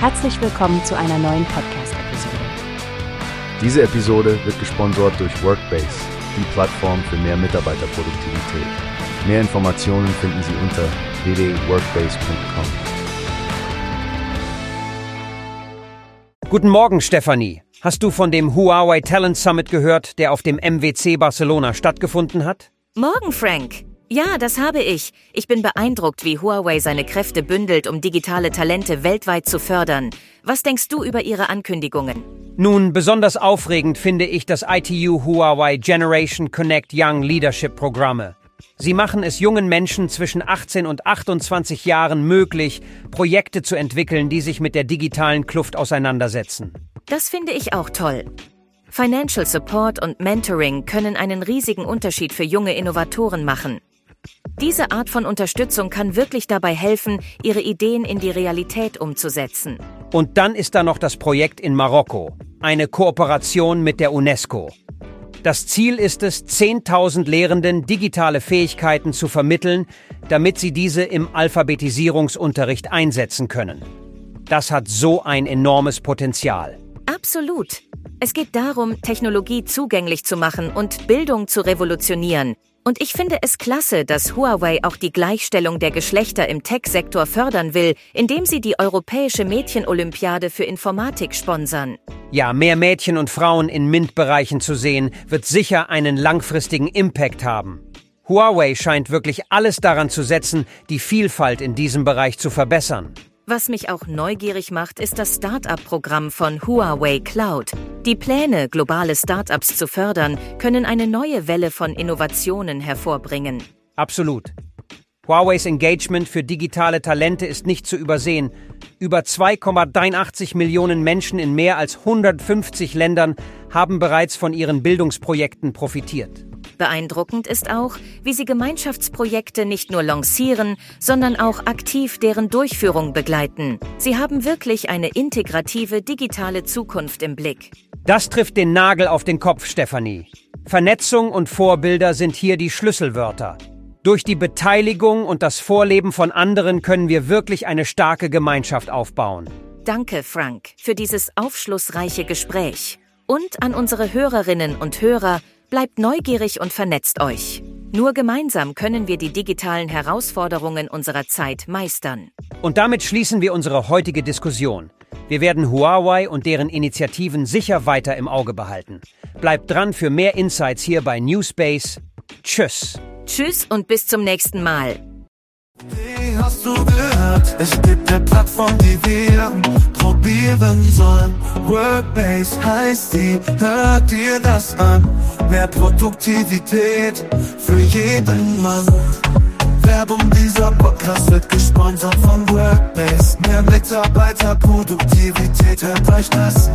Herzlich willkommen zu einer neuen Podcast-Episode. Diese Episode wird gesponsert durch Workbase, die Plattform für mehr Mitarbeiterproduktivität. Mehr Informationen finden Sie unter www.workbase.com. Guten Morgen, Stefanie. Hast du von dem Huawei Talent Summit gehört, der auf dem MWC Barcelona stattgefunden hat? Morgen, Frank. Ja, das habe ich. Ich bin beeindruckt, wie Huawei seine Kräfte bündelt, um digitale Talente weltweit zu fördern. Was denkst du über ihre Ankündigungen? Nun, besonders aufregend finde ich das ITU Huawei Generation Connect Young Leadership Programme. Sie machen es jungen Menschen zwischen 18 und 28 Jahren möglich, Projekte zu entwickeln, die sich mit der digitalen Kluft auseinandersetzen. Das finde ich auch toll. Financial Support und Mentoring können einen riesigen Unterschied für junge Innovatoren machen. Diese Art von Unterstützung kann wirklich dabei helfen, ihre Ideen in die Realität umzusetzen. Und dann ist da noch das Projekt in Marokko, eine Kooperation mit der UNESCO. Das Ziel ist es, 10.000 Lehrenden digitale Fähigkeiten zu vermitteln, damit sie diese im Alphabetisierungsunterricht einsetzen können. Das hat so ein enormes Potenzial. Absolut. Es geht darum, Technologie zugänglich zu machen und Bildung zu revolutionieren. Und ich finde es klasse, dass Huawei auch die Gleichstellung der Geschlechter im Tech-Sektor fördern will, indem sie die Europäische Mädchenolympiade für Informatik sponsern. Ja, mehr Mädchen und Frauen in MINT-Bereichen zu sehen, wird sicher einen langfristigen Impact haben. Huawei scheint wirklich alles daran zu setzen, die Vielfalt in diesem Bereich zu verbessern. Was mich auch neugierig macht, ist das Start-up-Programm von Huawei Cloud. Die Pläne, globale Start-ups zu fördern, können eine neue Welle von Innovationen hervorbringen. Absolut. Huaweis Engagement für digitale Talente ist nicht zu übersehen. Über 2,83 Millionen Menschen in mehr als 150 Ländern haben bereits von ihren Bildungsprojekten profitiert. Beeindruckend ist auch, wie sie Gemeinschaftsprojekte nicht nur lancieren, sondern auch aktiv deren Durchführung begleiten. Sie haben wirklich eine integrative digitale Zukunft im Blick. Das trifft den Nagel auf den Kopf, Stefanie. Vernetzung und Vorbilder sind hier die Schlüsselwörter. Durch die Beteiligung und das Vorleben von anderen können wir wirklich eine starke Gemeinschaft aufbauen. Danke, Frank, für dieses aufschlussreiche Gespräch. Und an unsere Hörerinnen und Hörer, Bleibt neugierig und vernetzt euch. Nur gemeinsam können wir die digitalen Herausforderungen unserer Zeit meistern. Und damit schließen wir unsere heutige Diskussion. Wir werden Huawei und deren Initiativen sicher weiter im Auge behalten. Bleibt dran für mehr Insights hier bei Newspace. Tschüss. Tschüss und bis zum nächsten Mal. Hast du gehört? Es gibt eine Plattform, die wir probieren sollen. Workbase heißt die, hört dir das an. Mehr Produktivität für jeden Mann. Werbung dieser Podcast wird gesponsert von Workbase. Mehr Mitarbeiterproduktivität, euch das